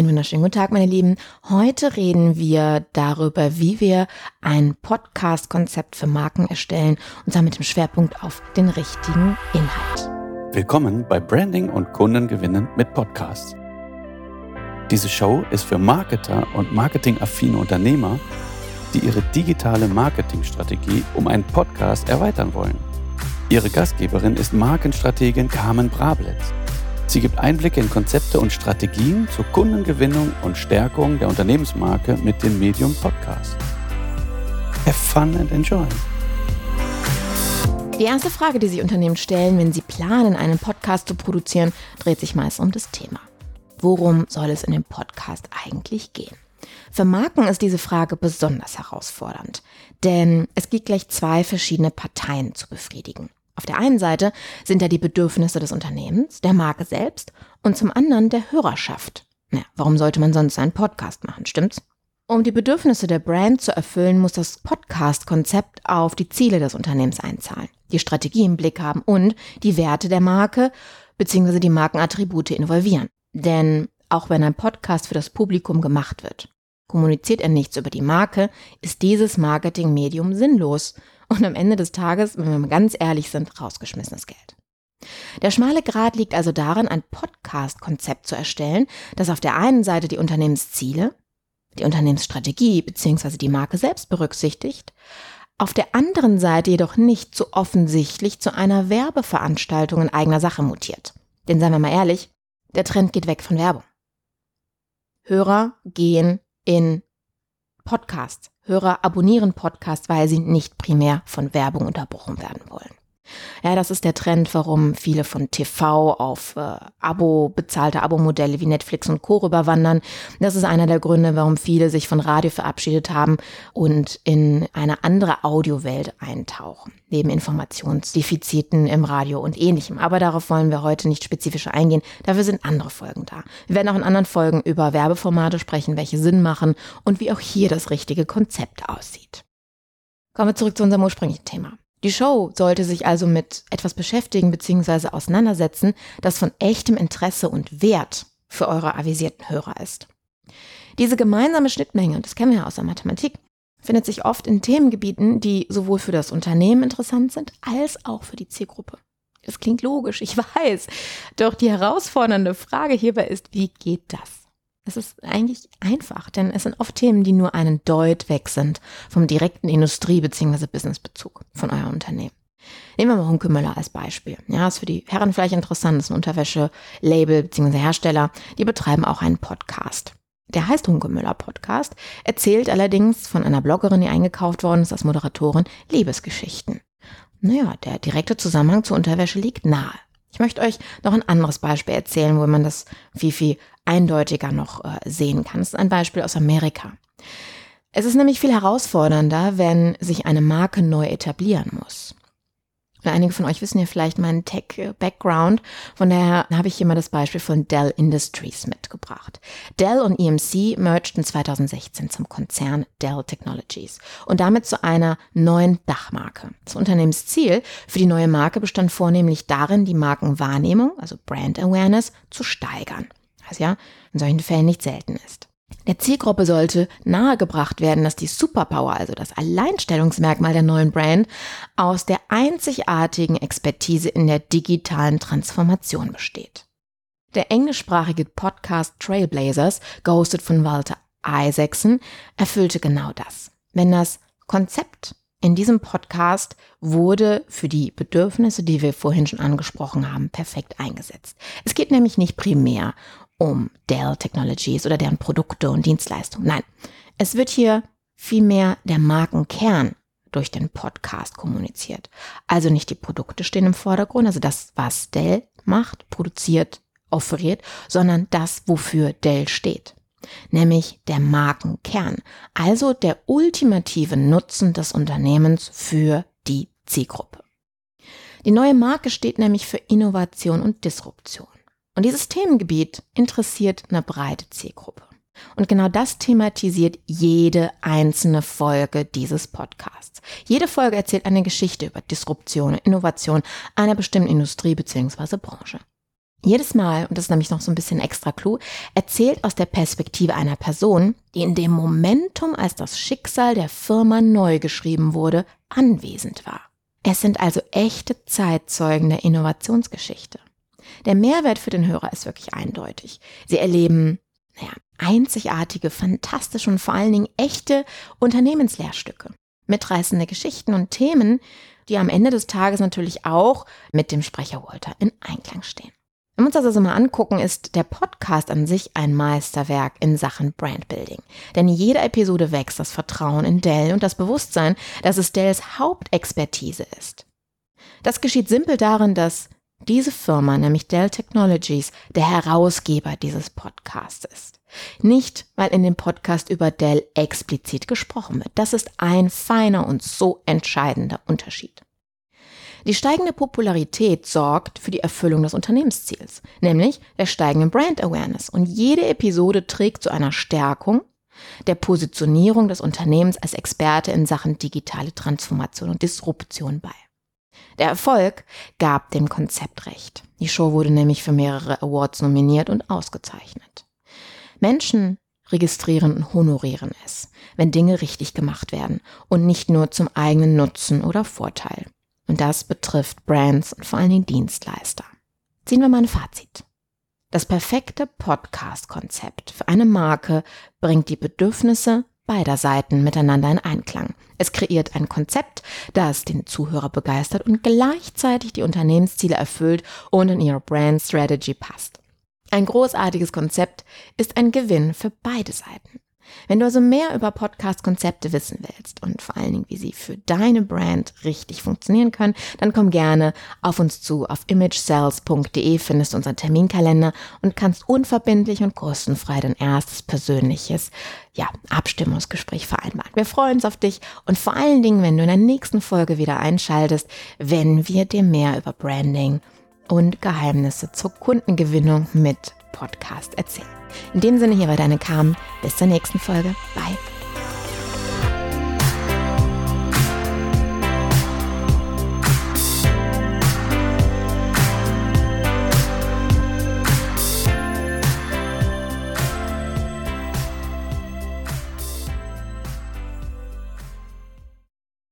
Einen wunderschönen guten Tag, meine Lieben. Heute reden wir darüber, wie wir ein Podcast-Konzept für Marken erstellen und zwar mit dem Schwerpunkt auf den richtigen Inhalt. Willkommen bei Branding und Kundengewinnen mit Podcasts. Diese Show ist für Marketer und marketingaffine Unternehmer, die ihre digitale Marketingstrategie um einen Podcast erweitern wollen. Ihre Gastgeberin ist Markenstrategin Carmen Brablitz. Sie gibt Einblicke in Konzepte und Strategien zur Kundengewinnung und Stärkung der Unternehmensmarke mit dem Medium Podcast. Have fun and enjoy. Die erste Frage, die sich Unternehmen stellen, wenn sie planen, einen Podcast zu produzieren, dreht sich meist um das Thema. Worum soll es in dem Podcast eigentlich gehen? Für Marken ist diese Frage besonders herausfordernd, denn es gibt gleich zwei verschiedene Parteien zu befriedigen. Auf der einen Seite sind da die Bedürfnisse des Unternehmens, der Marke selbst und zum anderen der Hörerschaft. Na, warum sollte man sonst einen Podcast machen, stimmt's? Um die Bedürfnisse der Brand zu erfüllen, muss das Podcast-Konzept auf die Ziele des Unternehmens einzahlen, die Strategie im Blick haben und die Werte der Marke bzw. die Markenattribute involvieren. Denn auch wenn ein Podcast für das Publikum gemacht wird, kommuniziert er nichts über die Marke, ist dieses Marketingmedium sinnlos und am Ende des Tages, wenn wir mal ganz ehrlich sind, rausgeschmissenes Geld. Der schmale Grat liegt also darin, ein Podcast-Konzept zu erstellen, das auf der einen Seite die Unternehmensziele, die Unternehmensstrategie bzw. die Marke selbst berücksichtigt, auf der anderen Seite jedoch nicht so offensichtlich zu einer Werbeveranstaltung in eigener Sache mutiert. Denn seien wir mal ehrlich, der Trend geht weg von Werbung. Hörer gehen in Podcasts. Hörer abonnieren Podcasts, weil sie nicht primär von Werbung unterbrochen werden wollen. Ja, das ist der Trend, warum viele von TV auf äh, Abo, bezahlte Abo-Modelle wie Netflix und Co. rüberwandern. Das ist einer der Gründe, warum viele sich von Radio verabschiedet haben und in eine andere Audiowelt eintauchen. Neben Informationsdefiziten im Radio und ähnlichem. Aber darauf wollen wir heute nicht spezifischer eingehen. Dafür sind andere Folgen da. Wir werden auch in anderen Folgen über Werbeformate sprechen, welche Sinn machen und wie auch hier das richtige Konzept aussieht. Kommen wir zurück zu unserem ursprünglichen Thema. Die Show sollte sich also mit etwas beschäftigen bzw. auseinandersetzen, das von echtem Interesse und Wert für eure avisierten Hörer ist. Diese gemeinsame Schnittmenge, das kennen wir ja aus der Mathematik, findet sich oft in Themengebieten, die sowohl für das Unternehmen interessant sind, als auch für die Zielgruppe. Das klingt logisch, ich weiß. Doch die herausfordernde Frage hierbei ist, wie geht das? Es ist eigentlich einfach, denn es sind oft Themen, die nur einen Deut weg sind vom direkten Industrie- bzw. Businessbezug von eurem Unternehmen. Nehmen wir mal Hunkemöller als Beispiel. Ja, ist für die Herren vielleicht interessant, das ist ein Unterwäsche-Label bzw. Hersteller. Die betreiben auch einen Podcast. Der heißt Hunkemöller Podcast, erzählt allerdings von einer Bloggerin, die eingekauft worden ist als Moderatorin, Liebesgeschichten. Naja, der direkte Zusammenhang zur Unterwäsche liegt nahe. Ich möchte euch noch ein anderes Beispiel erzählen, wo man das viel, viel eindeutiger noch äh, sehen kann. Das ist ein Beispiel aus Amerika. Es ist nämlich viel herausfordernder, wenn sich eine Marke neu etablieren muss. Einige von euch wissen ja vielleicht meinen Tech-Background. Von daher habe ich hier mal das Beispiel von Dell Industries mitgebracht. Dell und EMC mergten 2016 zum Konzern Dell Technologies und damit zu einer neuen Dachmarke. Das Unternehmensziel für die neue Marke bestand vornehmlich darin, die Markenwahrnehmung, also Brand Awareness, zu steigern. Was ja in solchen Fällen nicht selten ist. Der Zielgruppe sollte nahegebracht werden, dass die Superpower, also das Alleinstellungsmerkmal der neuen Brand, aus der einzigartigen Expertise in der digitalen Transformation besteht. Der englischsprachige Podcast Trailblazers, gehostet von Walter Isaacson, erfüllte genau das. Wenn das Konzept in diesem Podcast wurde für die Bedürfnisse, die wir vorhin schon angesprochen haben, perfekt eingesetzt. Es geht nämlich nicht primär um Dell Technologies oder deren Produkte und Dienstleistungen. Nein, es wird hier vielmehr der Markenkern durch den Podcast kommuniziert. Also nicht die Produkte stehen im Vordergrund, also das, was Dell macht, produziert, offeriert, sondern das, wofür Dell steht. Nämlich der Markenkern, also der ultimative Nutzen des Unternehmens für die Zielgruppe. Die neue Marke steht nämlich für Innovation und Disruption. Und dieses Themengebiet interessiert eine breite Zielgruppe. Und genau das thematisiert jede einzelne Folge dieses Podcasts. Jede Folge erzählt eine Geschichte über Disruption und Innovation einer bestimmten Industrie bzw. Branche. Jedes Mal, und das ist nämlich noch so ein bisschen extra Clou, erzählt aus der Perspektive einer Person, die in dem Momentum, als das Schicksal der Firma neu geschrieben wurde, anwesend war. Es sind also echte Zeitzeugen der Innovationsgeschichte. Der Mehrwert für den Hörer ist wirklich eindeutig. Sie erleben, naja, einzigartige, fantastische und vor allen Dingen echte Unternehmenslehrstücke. Mitreißende Geschichten und Themen, die am Ende des Tages natürlich auch mit dem Sprecher Walter in Einklang stehen. Wenn wir uns das also mal angucken, ist der Podcast an sich ein Meisterwerk in Sachen Brandbuilding. Denn jede Episode wächst das Vertrauen in Dell und das Bewusstsein, dass es Dells Hauptexpertise ist. Das geschieht simpel darin, dass diese Firma, nämlich Dell Technologies, der Herausgeber dieses Podcasts ist. Nicht, weil in dem Podcast über Dell explizit gesprochen wird. Das ist ein feiner und so entscheidender Unterschied. Die steigende Popularität sorgt für die Erfüllung des Unternehmensziels, nämlich der steigenden Brand Awareness. Und jede Episode trägt zu einer Stärkung der Positionierung des Unternehmens als Experte in Sachen digitale Transformation und Disruption bei. Der Erfolg gab dem Konzept recht. Die Show wurde nämlich für mehrere Awards nominiert und ausgezeichnet. Menschen registrieren und honorieren es, wenn Dinge richtig gemacht werden und nicht nur zum eigenen Nutzen oder Vorteil. Und das betrifft Brands und vor allen Dingen Dienstleister. Ziehen wir mal ein Fazit. Das perfekte Podcast-Konzept für eine Marke bringt die Bedürfnisse beider Seiten miteinander in Einklang. Es kreiert ein Konzept, das den Zuhörer begeistert und gleichzeitig die Unternehmensziele erfüllt und in ihre Brand Strategy passt. Ein großartiges Konzept ist ein Gewinn für beide Seiten. Wenn du also mehr über Podcast-Konzepte wissen willst und vor allen Dingen, wie sie für deine Brand richtig funktionieren können, dann komm gerne auf uns zu. Auf imagesales.de findest du unseren Terminkalender und kannst unverbindlich und kostenfrei dein erstes persönliches ja, Abstimmungsgespräch vereinbaren. Wir freuen uns auf dich und vor allen Dingen, wenn du in der nächsten Folge wieder einschaltest, wenn wir dir mehr über Branding und Geheimnisse zur Kundengewinnung mit Podcast erzählen. In dem Sinne, hier war deine Carmen. Bis zur nächsten Folge. Bye.